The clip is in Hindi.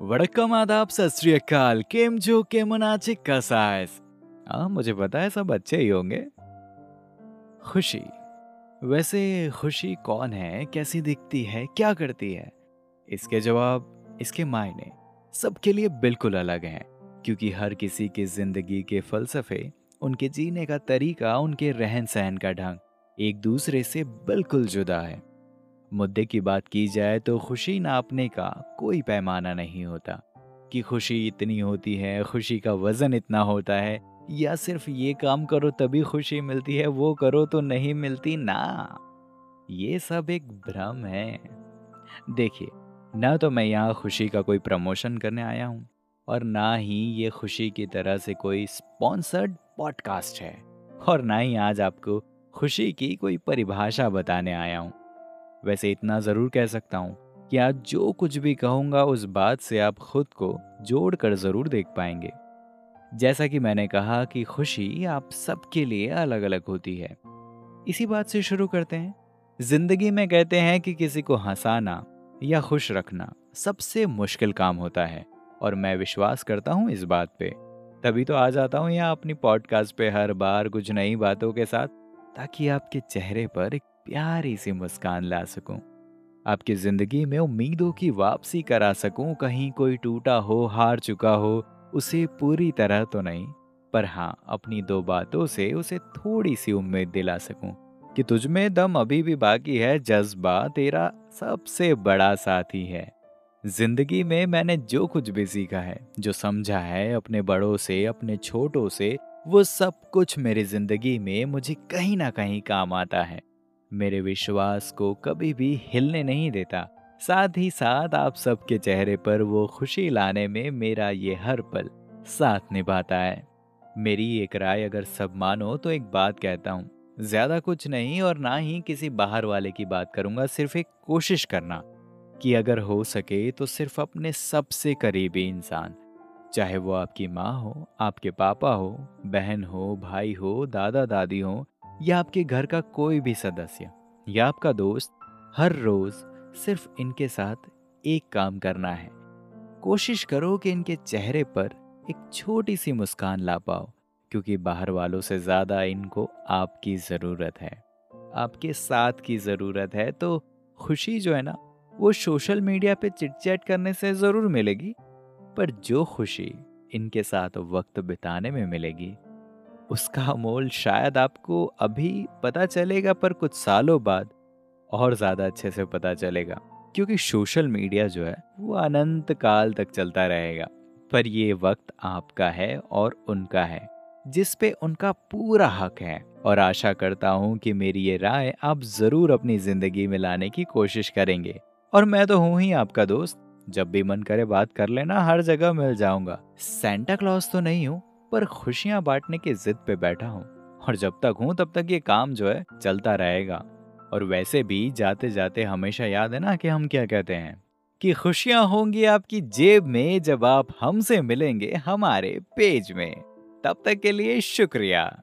वड़कम आदाब, सत श्री अकाल। केम जो के मनाचे कसायस। हाँ मुझे पता है सब अच्छे ही होंगे। खुशी। वैसे खुशी कौन है? कैसी दिखती है? क्या करती है? इसके जवाब, इसके मायने सबके लिए बिल्कुल अलग हैं, क्योंकि हर किसी की ज़िंदगी के फलसफे, उनके जीने का तरीका, उनके रहन सहन का ढंग एक दूसरे से बिल्कुल जुदा है। मुद्दे की बात की जाए तो खुशी नापने का कोई पैमाना नहीं होता। कि खुशी इतनी होती है, खुशी का वज़न इतना होता है, या सिर्फ़ ये काम करो तभी खुशी मिलती है, वो करो तो नहीं मिलती ना। ये सब एक भ्रम है। देखिए, ना तो मैं यहाँ खुशी का कोई प्रमोशन करने आया हूँ, और ना ही ये खुशी की तरह से कोई स्पॉन्सर्ड पॉडकास्ट है, और ना ही आज आपको खुशी की कोई परिभाषा बताने आया हूँ। वैसे इतना ज़रूर कह सकता हूँ कि आज जो कुछ भी कहूँगा उस बात से आप खुद को जोड़ कर ज़रूर देख पाएँगे। जैसा कि मैंने कहा कि खुशी आप सबके लिए अलग अलग होती है। इसी बात से शुरू करते हैं। ज़िंदगी में कहते हैं कि किसी को हंसाना या खुश रखना सबसे मुश्किल काम होता है और मैं विश्वास करता हूँ इस बात पे। तभी तो आ जाता हूँ यहाँ अपनी पॉडकास्ट पे हर बार कुछ नई बातों के साथ ताकि आपके चेहरे पर एक प्यारी सी मुस्कान ला सकूँ। आपकी ज़िंदगी में उम्मीदों की वापसी करा सकूँ, कहीं कोई टूटा हो, हार चुका हो, उसे पूरी तरह तो नहीं, पर हाँ अपनी दो बातों से उसे थोड़ी सी उम्मीद दिला सकूँ कि तुझमें दम अभी भी बाकी है, जज्बा तेरा सबसे बड़ा साथी है। ज़िंदगी में मैंने जो कुछ भी सीखा है, जो समझा है, अपने बड़ों से, अपने छोटों से, वो सब कुछ मेरी ज़िंदगी में मुझे कहीं ना कहीं काम आता है। मेरे विश्वास को कभी भी हिलने नहीं देता। साथ ही साथ आप सबके चेहरे पर वो खुशी लाने में मेरा ये हर पल साथ निभाता है। मेरी एक राय अगर सब मानो तो एक बात कहता हूँ। ज़्यादा कुछ नहीं और ना ही किसी बाहर वाले की बात करूँगा, सिर्फ़ एक कोशिश करना कि अगर हो सके तो सिर्फ़ अपने सबसे करीबी इंसान, चाहे वो आपकी माँ हो, आपके पापा हो, बहन हो, भाई हो दादा दादी हो या आपके घर का कोई भी सदस्य या आपका दोस्त हर रोज सिर्फ़ इनके साथ एक काम करना है। कोशिश करो कि इनके चेहरे पर एक छोटी सी मुस्कान ला पाओ, क्योंकि बाहर वालों से ज़्यादा इनको आपकी ज़रूरत है। आपके साथ की ज़रूरत है तो खुशी जो है ना, वो सोशल मीडिया पे चिट चैट करने से ज़रूर मिलेगी। पर जो खुशी इनके साथ वक्त बिताने में मिलेगी उसका मोल शायद आपको अभी पता चलेगा पर कुछ सालों बाद और ज़्यादा अच्छे से पता चलेगा, क्योंकि सोशल मीडिया जो है, वो अनंत काल तक चलता रहेगा। पर ये वक्त आपका है और उनका है, जिस पे उनका पूरा हक है। और आशा करता हूँ कि मेरी ये राय आप ज़रूर अपनी ज़िंदगी में लाने की कोशिश करेंगे। और मैं तो हूँ ही आपका दोस्त, जब भी मन करे बात कर लेना, हर जगह मिल जाऊँगा। सेंटा क्लॉज तो नहीं हूँ पर खुशियाँ बांटने की जिद पे बैठा हूँ। और जब तक हूँ, तब तक ये काम जो है, चलता रहेगा। और वैसे भी जाते जाते हमेशा याद है ना कि हम क्या कहते हैं? कि खुशियाँ होंगी आपकी जेब में जब आप हमसे मिलेंगे, हमारे पेज में। तब तक के लिए शुक्रिया।